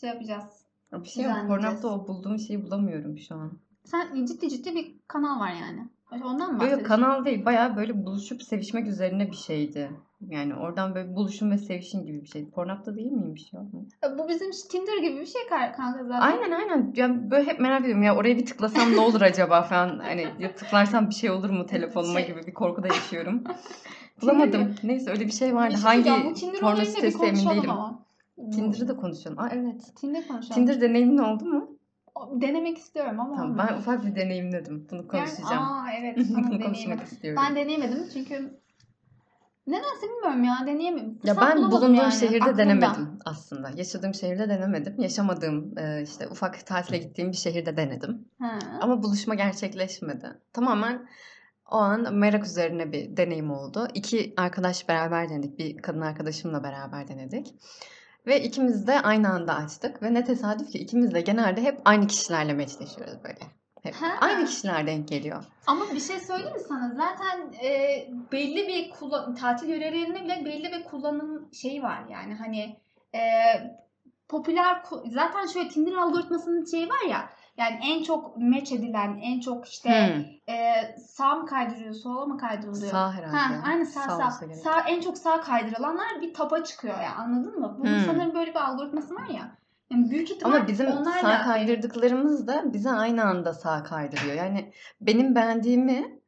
[SPEAKER 2] şey yapacağız.
[SPEAKER 1] Bir şey yok. Pornhub'da o bulduğum şeyi bulamıyorum şu an.
[SPEAKER 2] Sen ciddi ciddi bir kanal var yani. Ondan mı bahsediyorsun?
[SPEAKER 1] kanal değil. Bayağı böyle buluşup sevişmek üzerine bir şeydi. Yani oradan böyle buluşun ve sevişin gibi bir şeydi. Pornhub'da değil miymiş ya?
[SPEAKER 2] E, Bu bizim Tinder gibi bir şey kanka zaten.
[SPEAKER 1] Aynen aynen. Yani böyle hep merak ediyorum ya oraya bir tıklasam ne olur acaba falan. Hani ya tıklarsam bir şey olur mu telefonuma
[SPEAKER 2] Şey-
[SPEAKER 1] gibi bir korku da yaşıyorum. Bulamadım. Neyse öyle bir şey vardı.
[SPEAKER 2] Bir şey
[SPEAKER 1] Hangi porno sitesi emin değilim.
[SPEAKER 2] ama.
[SPEAKER 1] Tinder'ı da konuşalım. Aa evet.
[SPEAKER 2] Tinder konuşalım.
[SPEAKER 1] Tinder deneyimin oldu mu?
[SPEAKER 2] Denemek istiyorum ama
[SPEAKER 1] Tamam ben ufak bir deneyimledim. Bunu
[SPEAKER 2] Yani-
[SPEAKER 1] konuşacağım.
[SPEAKER 2] Aa evet
[SPEAKER 1] Bunu konuşmak istiyorum.
[SPEAKER 2] Ben deneyemedim çünkü nedense bilmiyorum ya deneyemedim.
[SPEAKER 1] Ya
[SPEAKER 2] Fırsat
[SPEAKER 1] ben bulunduğum
[SPEAKER 2] yani,
[SPEAKER 1] şehirde
[SPEAKER 2] aklımda.
[SPEAKER 1] denemedim aslında. Yaşadığım şehirde denemedim. Yaşamadığım e, işte ufak tatile gittiğim bir şehirde denedim.
[SPEAKER 2] Ha.
[SPEAKER 1] Ama buluşma gerçekleşmedi. Tamamen o an merak üzerine bir deneyim oldu. İki arkadaş beraber denedik. Bir kadın arkadaşımla beraber denedik. Ve ikimiz de aynı anda açtık. Ve ne tesadüf ki ikimiz de genelde hep aynı kişilerle meçleşiyoruz böyle. Hep
[SPEAKER 2] Ha.
[SPEAKER 1] aynı kişiler denk geliyor.
[SPEAKER 2] Ama bir şey söyleyeyim mi sana? Zaten e, belli bir kullan tatil yörelerinde bile belli bir kullanım şeyi var yani hani e, popüler zaten şöyle Tinder algoritmasının şeyi var ya yani en çok match edilen en çok işte
[SPEAKER 1] Hmm.
[SPEAKER 2] e, sağ mı kaydırıyor sola mı kaydırılıyor?
[SPEAKER 1] Sağ herhalde.
[SPEAKER 2] Ha, aynı sağ sağ.
[SPEAKER 1] gerek.
[SPEAKER 2] Sağ en çok sağ kaydırılanlar bir tapa çıkıyor ya anladın mı? Bunun
[SPEAKER 1] Hmm.
[SPEAKER 2] sanırım böyle bir algoritması var ya. Yani büyük ihtimal
[SPEAKER 1] Ama bizim
[SPEAKER 2] onlarla
[SPEAKER 1] sağ kaydırdıklarımız da bize aynı anda sağ kaydırıyor. Yani benim beğendiğimi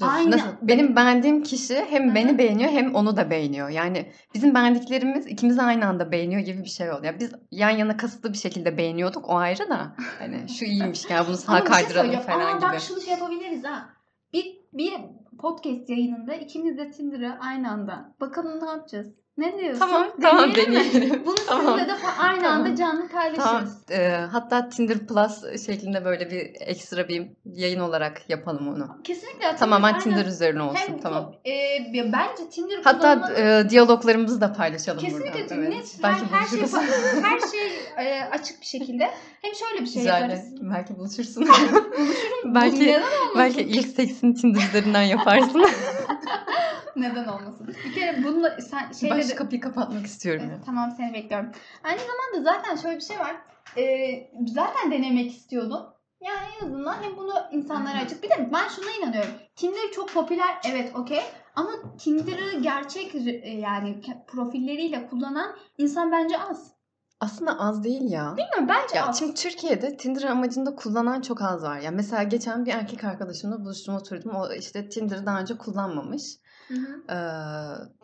[SPEAKER 1] dur,
[SPEAKER 2] Aynı-
[SPEAKER 1] nasıl? Benim beğendiğim kişi hem
[SPEAKER 2] Hı hı.
[SPEAKER 1] beni beğeniyor hem onu da beğeniyor. Yani bizim beğendiklerimiz ikimizi aynı anda beğeniyor gibi bir şey oldu. Ya biz yan yana kasıtlı bir şekilde beğeniyorduk o ayrı da. Hani şu iyiymiş ya bunu sağ
[SPEAKER 2] Ama şey
[SPEAKER 1] kaydıralım
[SPEAKER 2] söyleyeceğim.
[SPEAKER 1] falan
[SPEAKER 2] Aa,
[SPEAKER 1] gibi.
[SPEAKER 2] bak şunu şey yapabiliriz ha. Bir, bir podcast yayınında ikimiz de Tinder'ı aynı anda. Bakalım ne yapacağız? Ne diyorsun?
[SPEAKER 1] Tamam tamam
[SPEAKER 2] Deneyelim mi?
[SPEAKER 1] deneyelim.
[SPEAKER 2] Bunu
[SPEAKER 1] Tamam.
[SPEAKER 2] sizinle de aynı
[SPEAKER 1] Tamam.
[SPEAKER 2] anda canlı paylaşırız.
[SPEAKER 1] Tamam. eee, hatta Tinder Plus şeklinde böyle bir ekstra bir yayın olarak yapalım onu.
[SPEAKER 2] Kesinlikle.
[SPEAKER 1] Tamamen
[SPEAKER 2] aynen.
[SPEAKER 1] Tinder üzerine olsun.
[SPEAKER 2] Hem
[SPEAKER 1] tamam.
[SPEAKER 2] e, bence Tinder
[SPEAKER 1] Hatta
[SPEAKER 2] kullanımı-
[SPEAKER 1] e, diyaloglarımızı da paylaşalım
[SPEAKER 2] Kesinlikle
[SPEAKER 1] buradan. Evet.
[SPEAKER 2] net
[SPEAKER 1] Belki
[SPEAKER 2] her, her şey her şey e, açık bir şekilde. Hem şöyle bir şey
[SPEAKER 1] Güzel.
[SPEAKER 2] yaparız.
[SPEAKER 1] Belki buluşursun.
[SPEAKER 2] Bu
[SPEAKER 1] belki belki ilk seksini Tinder üzerinden yaparsın.
[SPEAKER 2] Neden olmasın? Bir kere bununla sen
[SPEAKER 1] ben
[SPEAKER 2] şeyleri...
[SPEAKER 1] şu kapıyı kapatmak istiyorum.
[SPEAKER 2] Evet,
[SPEAKER 1] ya.
[SPEAKER 2] tamam seni bekliyorum. Aynı zamanda zaten şöyle bir şey var. Ee, zaten denemek istiyordum. Yani en azından hem bunu insanlara açık. Bir de ben şuna inanıyorum. Tinder çok popüler. Evet okey. Ama Tinder'ı gerçek e, yani profilleriyle kullanan insan bence az.
[SPEAKER 1] Aslında az değil ya.
[SPEAKER 2] Bilmiyorum bence
[SPEAKER 1] Ya
[SPEAKER 2] az.
[SPEAKER 1] şimdi Türkiye'de Tinder amacında kullanan çok az var. Ya mesela geçen bir erkek arkadaşımla buluştum oturdum. O işte Tinder'ı daha önce kullanmamış.
[SPEAKER 2] Hı hı.
[SPEAKER 1] Ee,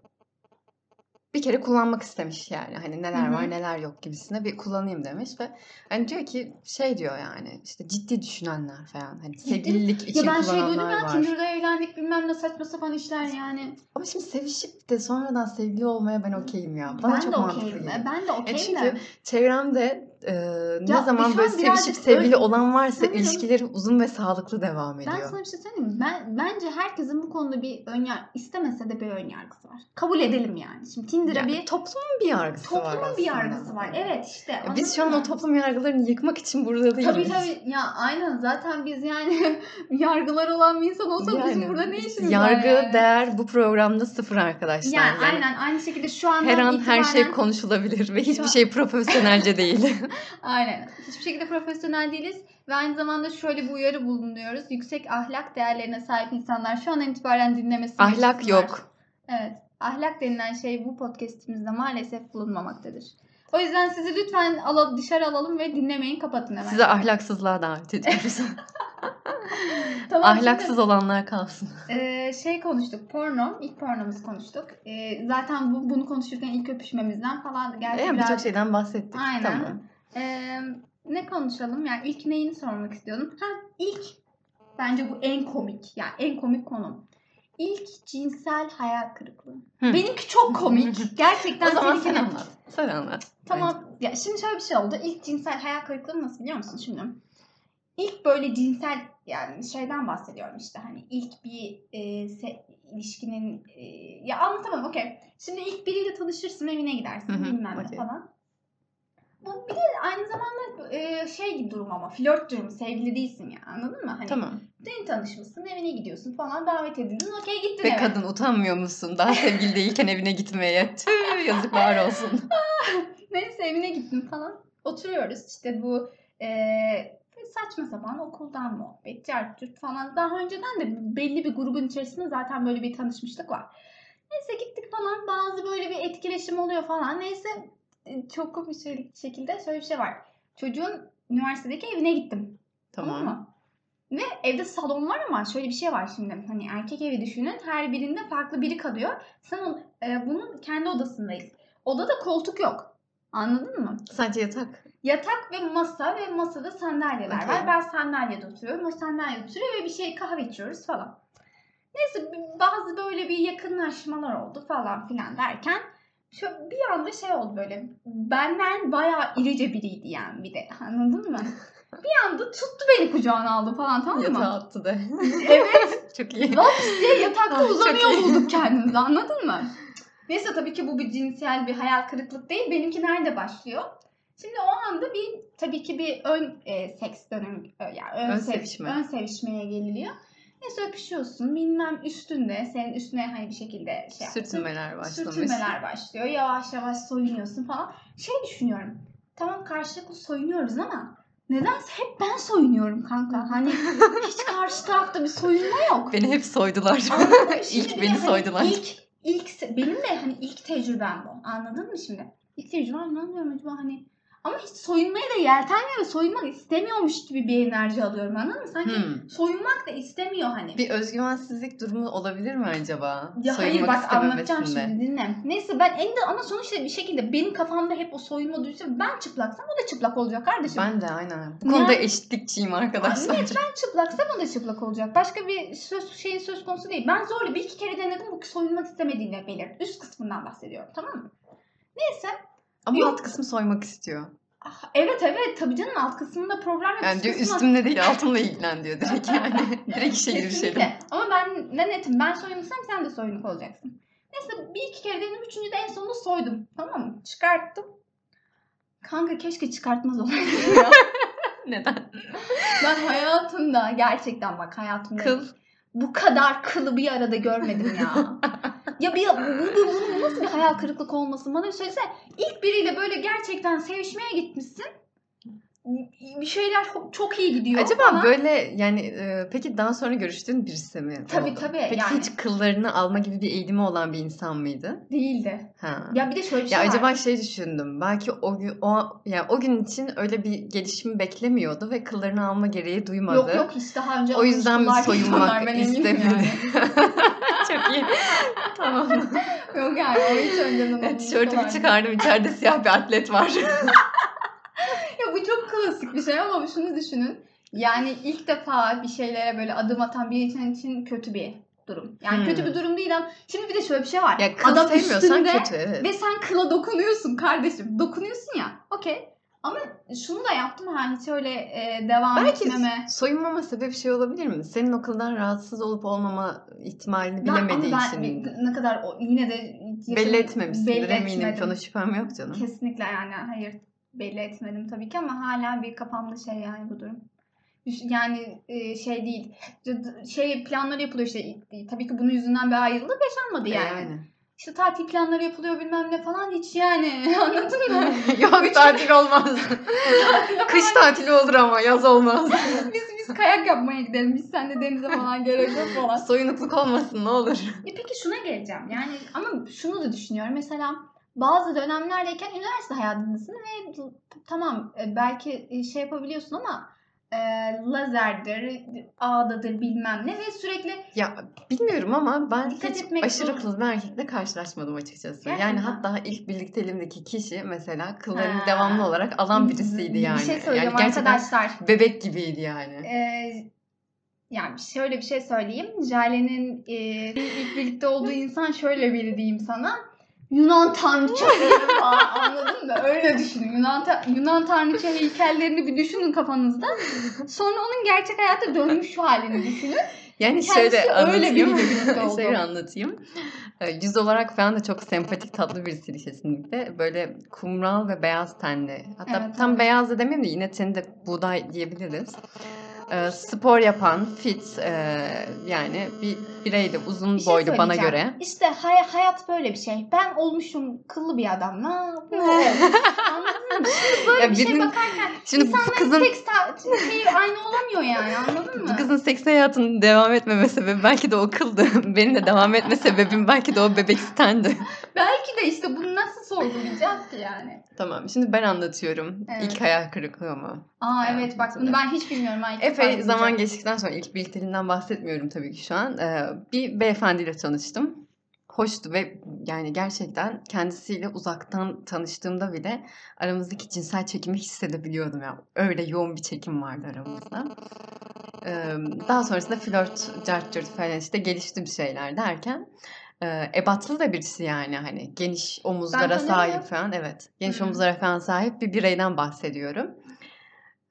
[SPEAKER 1] bir kere kullanmak istemiş yani. Hani neler var neler yok gibisine bir kullanayım demiş ve hani diyor ki şey diyor yani işte ciddi düşünenler falan. Hani sevgililik
[SPEAKER 2] Ya
[SPEAKER 1] için
[SPEAKER 2] ben şey duydum ya. Tinder'da evlendik bilmem ne saçma sapan işler yani.
[SPEAKER 1] Ama şimdi sevişip de sonradan sevgili olmaya ben okeyim ya. Bana
[SPEAKER 2] ben
[SPEAKER 1] çok
[SPEAKER 2] de okeyim. Ben de okeyim
[SPEAKER 1] çünkü
[SPEAKER 2] de.
[SPEAKER 1] Çevremde e, ne
[SPEAKER 2] Ya,
[SPEAKER 1] zaman böyle
[SPEAKER 2] an
[SPEAKER 1] sevişip sevgili
[SPEAKER 2] öyle-
[SPEAKER 1] olan varsa
[SPEAKER 2] Sanırım-
[SPEAKER 1] ilişkileri uzun ve sağlıklı devam ediyor.
[SPEAKER 2] Ben sana bir şey söyleyeyim mi? Ben, bence herkesin bu konuda bir önyar istemese de bir önyargısı var. Kabul edelim yani. Şimdi Tinder'a
[SPEAKER 1] Yani
[SPEAKER 2] bir
[SPEAKER 1] toplumun bir yargısı var
[SPEAKER 2] toplumun bir yargısı var. Evet işte.
[SPEAKER 1] Ya Biz şu an o toplum yargılarını yıkmak için burada değiliz.
[SPEAKER 2] Tabii tabii. Ya aynen zaten biz yani yargılar olan bir insan olsak bizim burada ne işimiz
[SPEAKER 1] yargı,
[SPEAKER 2] var yani?
[SPEAKER 1] değer bu programda sıfır arkadaşlar.
[SPEAKER 2] Yani,
[SPEAKER 1] Yani
[SPEAKER 2] aynen aynı şekilde şu andan
[SPEAKER 1] her an her şey konuşulabilir ve hiçbir
[SPEAKER 2] an-
[SPEAKER 1] şey profesyonelce değil.
[SPEAKER 2] Aynen. Hiçbir şekilde profesyonel değiliz. Ve aynı zamanda şöyle bir uyarı bulunuyoruz. Yüksek ahlak değerlerine sahip insanlar şu andan itibaren dinlemesini
[SPEAKER 1] Ahlak yok.
[SPEAKER 2] Evet. Ahlak denilen şey bu podcastimizde maalesef bulunmamaktadır. O yüzden sizi lütfen ala, dışarı alalım ve dinlemeyin kapatın hemen.
[SPEAKER 1] Size ahlaksızlığa davet ediyoruz.
[SPEAKER 2] Tamam,
[SPEAKER 1] Ahlaksız olanlar kalsın.
[SPEAKER 2] şimdi, e, şey konuştuk. Porno. ilk pornomuzu konuştuk. E, zaten bu, bunu konuşurken ilk öpüşmemizden falan geldi.
[SPEAKER 1] Yani
[SPEAKER 2] biraz-
[SPEAKER 1] birçok şeyden bahsettik.
[SPEAKER 2] Aynen.
[SPEAKER 1] Tamam.
[SPEAKER 2] Ee, ne konuşalım? Yani ilk neyini sormak istiyordum? Ha ilk bence bu en komik. Yani en komik konu. İlk cinsel hayal kırıklığı.
[SPEAKER 1] Hı.
[SPEAKER 2] Benimki çok komik. Gerçekten
[SPEAKER 1] O zaman sen anlat. Sen anlat.
[SPEAKER 2] Tamam. Ya şimdi şöyle bir şey oldu. İlk cinsel hayal kırıklığı nasıl biliyor musun şimdi? İlk böyle cinsel yani şeyden bahsediyorum işte hani ilk bir e, se- ilişkinin e, ya anlatamam okey. Şimdi ilk biriyle tanışırsın evine gidersin
[SPEAKER 1] Hı hı,
[SPEAKER 2] bilmem ne falan. Bu bir de aynı zamanda e, şey gibi durum ama flört durumu. Sevgili değilsin ya anladın mı? Hani
[SPEAKER 1] Tamam.
[SPEAKER 2] dün tanışmışsın evine gidiyorsun falan davet edildin okey gittin
[SPEAKER 1] Ve
[SPEAKER 2] eve.
[SPEAKER 1] kadın utanmıyor musun? Daha sevgili değilken evine gitmeye. Tüh yazıklar olsun.
[SPEAKER 2] Neyse evine gittim falan. Oturuyoruz işte bu e, saçma sapan okuldan muhabbet, cart falan. Daha önceden de belli bir grubun içerisinde zaten böyle bir tanışmışlık var. Neyse gittik falan bazı böyle bir etkileşim oluyor falan. Neyse çok komik bir şekilde şöyle bir şey var. Çocuğun üniversitedeki evine gittim. Tamam
[SPEAKER 1] Tamam.
[SPEAKER 2] mı? Ve evde salon var ama şöyle bir şey var şimdi. Hani erkek evi düşünün. Her birinde farklı biri kalıyor. Sen o- e, bunun kendi odasındayız. Odada koltuk yok. Anladın mı?
[SPEAKER 1] Sadece yatak.
[SPEAKER 2] Yatak ve masa ve masada sandalyeler
[SPEAKER 1] Okey.
[SPEAKER 2] var. Ben sandalyede oturuyorum. O sandalyede oturuyor ve bir şey kahve içiyoruz falan. Neyse bazı böyle bir yakınlaşmalar oldu falan filan derken şu bir anda şey oldu böyle. Benden bayağı irice biriydi yani bir de. Anladın mı? Bir anda tuttu beni kucağına aldı falan tamam mı?
[SPEAKER 1] Yatağa attı de.
[SPEAKER 2] Evet.
[SPEAKER 1] Çok iyi.
[SPEAKER 2] Laps diye yatakta uzanıyor bulduk kendimizi anladın mı? Neyse tabii ki bu bir cinsel bir hayal kırıklık değil. Benimki nerede başlıyor? Şimdi o anda bir tabii ki bir ön e, seks dönemi ö- yani ön,
[SPEAKER 1] Ön
[SPEAKER 2] sev-
[SPEAKER 1] sevişme.
[SPEAKER 2] ön sevişmeye geliniyor. Neyse öpüşüyorsun bilmem üstünde senin üstüne hani bir şekilde şey yaptın.
[SPEAKER 1] Sürtünmeler başlamış.
[SPEAKER 2] Sürtünmeler başlıyor. Yavaş yavaş soyunuyorsun falan. Şey düşünüyorum. Tamam karşılıklı soyunuyoruz ama nedense hep ben soyunuyorum kanka. Hani hiç karşı tarafta bir soyunma yok.
[SPEAKER 1] Beni hep soydular. İlk beni
[SPEAKER 2] hani
[SPEAKER 1] soydular.
[SPEAKER 2] İlk, ilk, benim de hani ilk tecrübem bu. Anladın mı şimdi? İlk tecrübem ne anlıyorum acaba hani. Ama hiç soyunmaya da yeltenmiyor ve soyunmak istemiyormuş gibi bir enerji alıyorum anladın mı? Sanki
[SPEAKER 1] Hmm.
[SPEAKER 2] soyunmak da istemiyor hani.
[SPEAKER 1] Bir özgüvensizlik durumu olabilir mi acaba?
[SPEAKER 2] Ya hayır
[SPEAKER 1] Soyunmak
[SPEAKER 2] bak anlatacağım şimdi dinle. Neyse ben en de ama sonuçta bir şekilde benim kafamda hep o soyunma duygusu ben çıplaksam o da çıplak olacak kardeşim.
[SPEAKER 1] Ben de aynen. Bu konuda
[SPEAKER 2] Yani-
[SPEAKER 1] eşitlikçiyim arkadaşlar.
[SPEAKER 2] Evet ben çıplaksam o da çıplak olacak. Başka bir söz, şeyin söz konusu değil. Ben zorla bir iki kere denedim bu soyunmak istemediğini belirt. Üst kısmından bahsediyorum tamam mı? Neyse.
[SPEAKER 1] Ama
[SPEAKER 2] Yok.
[SPEAKER 1] alt kısmı soymak istiyor.
[SPEAKER 2] Ah, evet evet tabii canım alt kısmında problem yok.
[SPEAKER 1] Yani diyor
[SPEAKER 2] kısmı-
[SPEAKER 1] üstümle değil altımla ilgilen diyor direkt yani. direkt işe girişelim.
[SPEAKER 2] Ama ben ne netim. Ben soyunuksam sen de soyunuk olacaksın. Neyse bir iki kere denedim. Üçüncü de en sonunda soydum. Tamam mı? Çıkarttım. Kanka keşke çıkartmaz olaydım ya.
[SPEAKER 1] Neden?
[SPEAKER 2] ben hayatımda gerçekten bak hayatımda
[SPEAKER 1] Kıl.
[SPEAKER 2] bu kadar kılı bir arada görmedim ya. ya bir bu, bu, bu, bu nasıl bir hayal kırıklık olmasın bana bir söylesene. İlk biriyle böyle gerçekten sevişmeye gitmişsin. Bir şeyler çok- iyi gidiyor
[SPEAKER 1] Acaba
[SPEAKER 2] falan.
[SPEAKER 1] böyle yani e, peki daha sonra görüştüğün birisi mi?
[SPEAKER 2] Tabii,
[SPEAKER 1] oldu?
[SPEAKER 2] tabii,
[SPEAKER 1] Peki
[SPEAKER 2] yani.
[SPEAKER 1] hiç kıllarını alma gibi bir eğilimi olan bir insan mıydı?
[SPEAKER 2] değildi.
[SPEAKER 1] Ha.
[SPEAKER 2] Ya bir de şöyle bir
[SPEAKER 1] Ya
[SPEAKER 2] şey var.
[SPEAKER 1] acaba şey düşündüm. Belki o gün o yani o gün için öyle bir gelişim beklemiyordu ve kıllarını alma gereği duymadı.
[SPEAKER 2] Yok yok hiç daha önce
[SPEAKER 1] O yüzden
[SPEAKER 2] insanlar,
[SPEAKER 1] soyunmak istemedi?
[SPEAKER 2] yani.
[SPEAKER 1] Çok iyi. tamam.
[SPEAKER 2] Yok yani o hiç önceden
[SPEAKER 1] Evet, tişörtümü çıkardım. İçeride siyah bir atlet var.
[SPEAKER 2] Klasik bir şey ama şunu düşünün. Yani ilk defa bir şeylere böyle adım atan bir insan için kötü bir durum. Yani
[SPEAKER 1] Hmm.
[SPEAKER 2] kötü bir durum değil ama şimdi bir de şöyle bir şey var.
[SPEAKER 1] ya kıl
[SPEAKER 2] Adam üstünde
[SPEAKER 1] kötü evet.
[SPEAKER 2] Ve sen kıla dokunuyorsun kardeşim. Dokunuyorsun ya. Okey. Ama şunu da yaptım ha hiç öyle e, devam
[SPEAKER 1] Belki
[SPEAKER 2] etmeme.
[SPEAKER 1] soyunmama sebebi şey olabilir mi? Senin o kıldan rahatsız olup olmama ihtimalini
[SPEAKER 2] Ben-
[SPEAKER 1] bilemediği
[SPEAKER 2] ben
[SPEAKER 1] için.
[SPEAKER 2] ne kadar o, yine de
[SPEAKER 1] belli etmemişsindir
[SPEAKER 2] belli
[SPEAKER 1] eminim.
[SPEAKER 2] etmedim.
[SPEAKER 1] Ki ona şüphem yok canım.
[SPEAKER 2] Kesinlikle yani hayır belli etmedim tabii ki ama hala bir kafamda şey yani bu durum. Yani e, şey değil. Şey planları yapılıyor işte. Tabii ki bunun yüzünden bir ayrılık yaşanmadı
[SPEAKER 1] E,
[SPEAKER 2] yani. İşte tatil planları yapılıyor bilmem ne falan hiç yani. Anladın mı?
[SPEAKER 1] Yok tatil olmaz. Kış tatili olur ama yaz olmaz.
[SPEAKER 2] biz biz kayak yapmaya gidelim. Biz seninle denize falan gerek yok falan.
[SPEAKER 1] Soyunukluk olmasın ne olur.
[SPEAKER 2] E peki şuna geleceğim. Yani ama şunu da düşünüyorum. Mesela bazı dönemlerdeyken üniversite hayatındasın ve tamam e, belki e, şey yapabiliyorsun ama e, lazerdir, ağdadır bilmem ne ve sürekli
[SPEAKER 1] Ya bilmiyorum ama ben hiç aşırı bir erkekle karşılaşmadım açıkçası. Yani
[SPEAKER 2] Gerçekten.
[SPEAKER 1] hatta ilk birlikteliğimdeki kişi mesela kıllarını
[SPEAKER 2] Ha.
[SPEAKER 1] devamlı olarak alan birisiydi yani.
[SPEAKER 2] Bir şey söyleyeceğim
[SPEAKER 1] yani
[SPEAKER 2] arkadaşlar.
[SPEAKER 1] bebek gibiydi yani.
[SPEAKER 2] E, yani şöyle bir şey söyleyeyim. Jale'nin e, ilk birlikte olduğu insan şöyle biri diyeyim sana. Yunan tanrıçaları falan anladın mı? Öyle düşünün. Yunan, ta- Yunan tanrıça heykellerini bir düşünün kafanızda. Sonra onun gerçek hayata dönmüş halini düşünün.
[SPEAKER 1] Yani
[SPEAKER 2] Kendisi
[SPEAKER 1] şöyle
[SPEAKER 2] öyle
[SPEAKER 1] anlatayım.
[SPEAKER 2] oldu.
[SPEAKER 1] şöyle anlatayım. Ee, Yüz olarak falan da çok sempatik tatlı birisi kesinlikle. Böyle kumral ve beyaz tenli. Hatta
[SPEAKER 2] Evet,
[SPEAKER 1] tam
[SPEAKER 2] evet.
[SPEAKER 1] beyaz da demeyeyim de yine teni de buğday diyebiliriz. Ee, spor yapan, fit e, yani bir bireydi. Uzun
[SPEAKER 2] Bir şey
[SPEAKER 1] boylu bana göre.
[SPEAKER 2] İşte hay- hayat böyle bir şey. Ben olmuşum kıllı bir adam. Ne yapayım? Anladın mı? Şimdi böyle
[SPEAKER 1] Ya
[SPEAKER 2] bir şey
[SPEAKER 1] bizim-
[SPEAKER 2] bakarken
[SPEAKER 1] Şimdi bu
[SPEAKER 2] insanların
[SPEAKER 1] kızın
[SPEAKER 2] seks ta- şeyi aynı olamıyor yani anladın mı?
[SPEAKER 1] bu kızın seks hayatının devam etmeme sebebi belki de o kıldı. Benim de devam etme sebebim belki de o bebek stendi.
[SPEAKER 2] Belki de işte bunu nasıl sorgulayacağız ki yani?
[SPEAKER 1] Tamam şimdi ben anlatıyorum.
[SPEAKER 2] Evet.
[SPEAKER 1] İlk hayal kırıklığımı.
[SPEAKER 2] Aa
[SPEAKER 1] Ya,
[SPEAKER 2] evet bak bunu ben hiç bilmiyorum. Defa
[SPEAKER 1] Epey zaman geçtikten sonra ilk birlikteliğinden bahsetmiyorum tabii ki şu an. Ee, bir beyefendiyle tanıştım. Hoştu ve yani gerçekten kendisiyle uzaktan tanıştığımda bile aramızdaki cinsel çekimi hissedebiliyordum ya. Öyle yoğun bir çekim vardı aramızda. Ee, daha sonrasında flört, cart curt falan işte gelişti bir şeyler derken e, ebatlı da birisi yani hani geniş omuzlara sahip falan evet. Geniş
[SPEAKER 2] Hı.
[SPEAKER 1] omuzlara falan sahip bir bireyden bahsediyorum.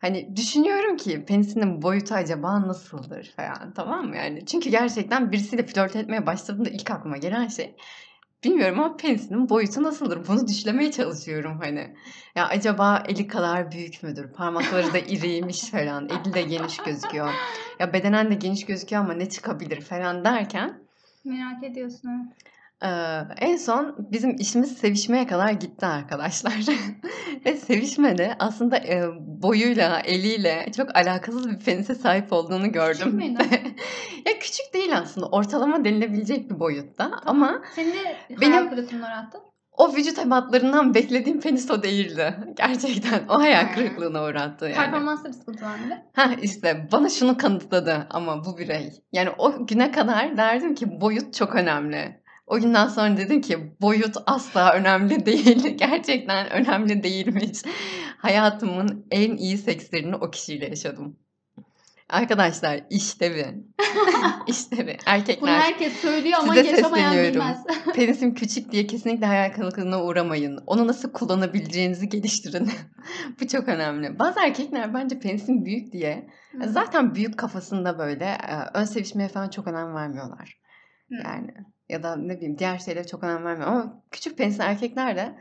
[SPEAKER 1] Hani düşünüyorum ki penisinin boyutu acaba nasıldır falan tamam mı yani? Çünkü gerçekten birisiyle flört etmeye başladığımda ilk aklıma gelen şey bilmiyorum ama penisinin boyutu nasıldır? Bunu düşlemeye çalışıyorum hani. Ya acaba eli kadar büyük müdür? Parmakları da iriymiş falan. Eli de geniş gözüküyor. Ya bedenen de geniş gözüküyor ama ne çıkabilir falan derken
[SPEAKER 2] Merak ediyorsun.
[SPEAKER 1] Ee, en son bizim işimiz sevişmeye kadar gitti arkadaşlar. Ve sevişmede aslında e, boyuyla, eliyle çok alakasız bir penise sahip olduğunu gördüm.
[SPEAKER 2] müydü?
[SPEAKER 1] ya küçük değil aslında. Ortalama denilebilecek bir boyutta. Ama
[SPEAKER 2] Seni
[SPEAKER 1] Benim-
[SPEAKER 2] kırıklığına uğrattı.
[SPEAKER 1] o vücut ebatlarından beklediğim penis o değildi. Gerçekten o hayal
[SPEAKER 2] Ha.
[SPEAKER 1] kırıklığına uğrattı yani.
[SPEAKER 2] Performansta bir sıkıntı var mıydı?
[SPEAKER 1] Ha işte bana şunu kanıtladı ama bu birey. Yani o güne kadar derdim ki boyut çok önemli. O günden sonra dedim ki boyut asla önemli değil. Gerçekten önemli değilmiş. Hayatımın en iyi sekslerini o kişiyle yaşadım. Arkadaşlar işte bir. işte bir.
[SPEAKER 2] Bunu
[SPEAKER 1] Erkekler
[SPEAKER 2] herkes söylüyor ama yaşamayan bilmez.
[SPEAKER 1] penisim küçük diye kesinlikle hayal kırıklığına uğramayın. Onu nasıl kullanabileceğinizi geliştirin. Bu çok önemli. Bazı erkekler bence penisim büyük diye Zaten büyük kafasında böyle e, ön sevişmeye falan çok önem vermiyorlar.
[SPEAKER 2] Hı.
[SPEAKER 1] Yani ya da ne bileyim diğer şeylere çok önem vermiyor. Ama küçük penisli erkekler de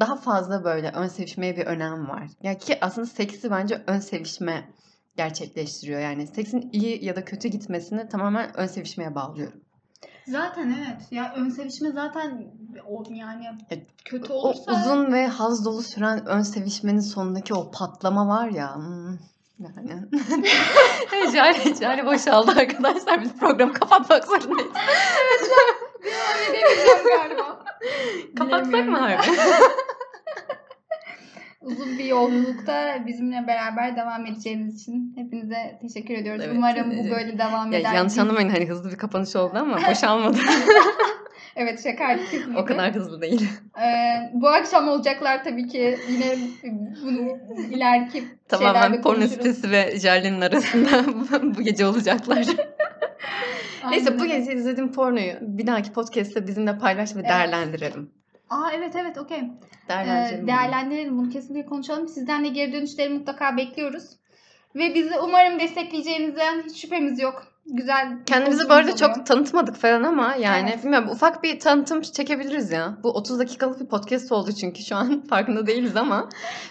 [SPEAKER 1] daha fazla böyle ön sevişmeye bir önem var. Yani ki aslında seksi bence ön sevişme gerçekleştiriyor. Yani seksin iyi ya da kötü gitmesini tamamen ön sevişmeye bağlıyorum.
[SPEAKER 2] Zaten evet. Ya ön sevişme zaten o yani
[SPEAKER 1] Evet.
[SPEAKER 2] kötü
[SPEAKER 1] O
[SPEAKER 2] olursa
[SPEAKER 1] uzun ve haz dolu süren ön sevişmenin sonundaki o patlama var ya. hmm, Yani. Jale, Jale boşaldı arkadaşlar. Biz programı kapatmak zorundayız.
[SPEAKER 2] devam edemeyeceğim galiba.
[SPEAKER 1] Kapatsak mı harbi?
[SPEAKER 2] Uzun bir yolculukta bizimle beraber devam edeceğiniz için hepinize teşekkür ediyoruz.
[SPEAKER 1] Evet,
[SPEAKER 2] Umarım
[SPEAKER 1] evet.
[SPEAKER 2] bu böyle devam
[SPEAKER 1] Ya,
[SPEAKER 2] eder.
[SPEAKER 1] yanlış anlamayın hani hızlı bir kapanış oldu ama boşalmadı.
[SPEAKER 2] Evet şakaydı kesinlikle.
[SPEAKER 1] o kadar hızlı değil.
[SPEAKER 2] Ee, bu akşam olacaklar tabii ki. Yine bunu ileriki
[SPEAKER 1] Tamamen porno sitesi ve Jale'nin arasında bu gece olacaklar. Neyse bu gece izlediğim pornoyu bir dahaki podcast'te bizimle paylaş ve
[SPEAKER 2] Evet.
[SPEAKER 1] değerlendirelim.
[SPEAKER 2] Aa evet evet okey. Ee,
[SPEAKER 1] Değerlendirelim.
[SPEAKER 2] değerlendirelim bunu kesinlikle konuşalım. Sizden de geri dönüşleri mutlaka bekliyoruz. Ve bizi umarım destekleyeceğinizden hiç şüphemiz yok. Güzel
[SPEAKER 1] Kendimizi bu arada
[SPEAKER 2] oluyor.
[SPEAKER 1] çok tanıtmadık falan ama yani
[SPEAKER 2] Evet.
[SPEAKER 1] bilmiyorum ufak bir tanıtım çekebiliriz ya. Bu 30 dakikalık bir podcast oldu çünkü şu an farkında değiliz ama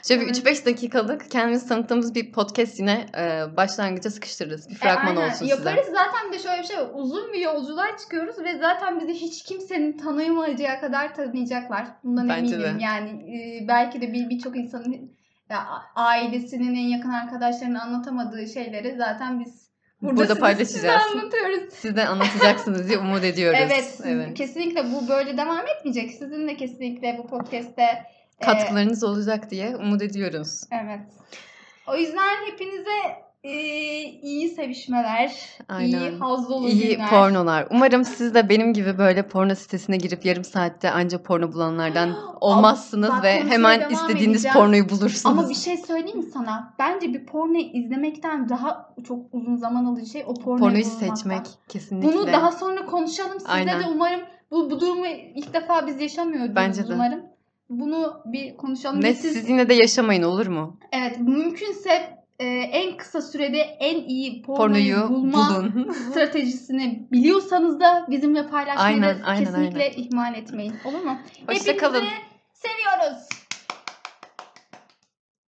[SPEAKER 1] şöyle bir
[SPEAKER 2] Evet.
[SPEAKER 1] 3-5 dakikalık kendimizi tanıttığımız bir podcast yine e, başlangıca sıkıştırırız. Bir
[SPEAKER 2] E,
[SPEAKER 1] fragman
[SPEAKER 2] aynen.
[SPEAKER 1] olsun size.
[SPEAKER 2] Yaparız zaten de şöyle bir şey var. Uzun bir yolculuğa çıkıyoruz ve zaten bizi hiç kimsenin tanıyamayacağı kadar tanıyacaklar. Bundan
[SPEAKER 1] Bence
[SPEAKER 2] eminim.
[SPEAKER 1] de.
[SPEAKER 2] Yani e, belki de bir birçok insanın ya, ailesinin en yakın arkadaşlarının anlatamadığı şeyleri zaten biz burada,
[SPEAKER 1] Burada paylaşacağız.
[SPEAKER 2] size anlatıyoruz.
[SPEAKER 1] Siz de anlatacaksınız diye umut ediyoruz.
[SPEAKER 2] Evet, siz-
[SPEAKER 1] evet.
[SPEAKER 2] kesinlikle bu böyle devam etmeyecek. Sizin de kesinlikle bu podcast'te e,
[SPEAKER 1] Katkılarınız olacak diye umut ediyoruz.
[SPEAKER 2] evet. O yüzden hepinize e, iyi sevişmeler, iyi
[SPEAKER 1] Aynen.
[SPEAKER 2] haz dolu
[SPEAKER 1] İyi
[SPEAKER 2] günler.
[SPEAKER 1] pornolar. Umarım siz de benim gibi böyle porno sitesine girip yarım saatte anca porno bulanlardan olmazsınız
[SPEAKER 2] bak
[SPEAKER 1] ve hemen istediğiniz
[SPEAKER 2] edeceğim.
[SPEAKER 1] pornoyu bulursunuz.
[SPEAKER 2] Ama bir şey söyleyeyim mi sana? Bence bir porno izlemekten daha çok uzun zaman alıcı şey o pornoyu,
[SPEAKER 1] Pornoyu
[SPEAKER 2] bulmaktan.
[SPEAKER 1] seçmek kesinlikle.
[SPEAKER 2] Bunu daha sonra konuşalım. Size
[SPEAKER 1] Aynen.
[SPEAKER 2] de umarım bu, bu durumu ilk defa biz yaşamıyoruz
[SPEAKER 1] Bence de.
[SPEAKER 2] umarım. Bunu bir konuşalım.
[SPEAKER 1] ne
[SPEAKER 2] siz,
[SPEAKER 1] siz yine de yaşamayın olur mu?
[SPEAKER 2] evet mümkünse e, en kısa sürede en iyi pornoyu,
[SPEAKER 1] Pornoyu
[SPEAKER 2] bulma
[SPEAKER 1] bulun.
[SPEAKER 2] stratejisini biliyorsanız da bizimle paylaşmayı
[SPEAKER 1] Aynen,
[SPEAKER 2] da
[SPEAKER 1] aynen,
[SPEAKER 2] kesinlikle ihmal etmeyin. Olur mu?
[SPEAKER 1] Hoşça kalın.
[SPEAKER 2] Hepinizi seviyoruz.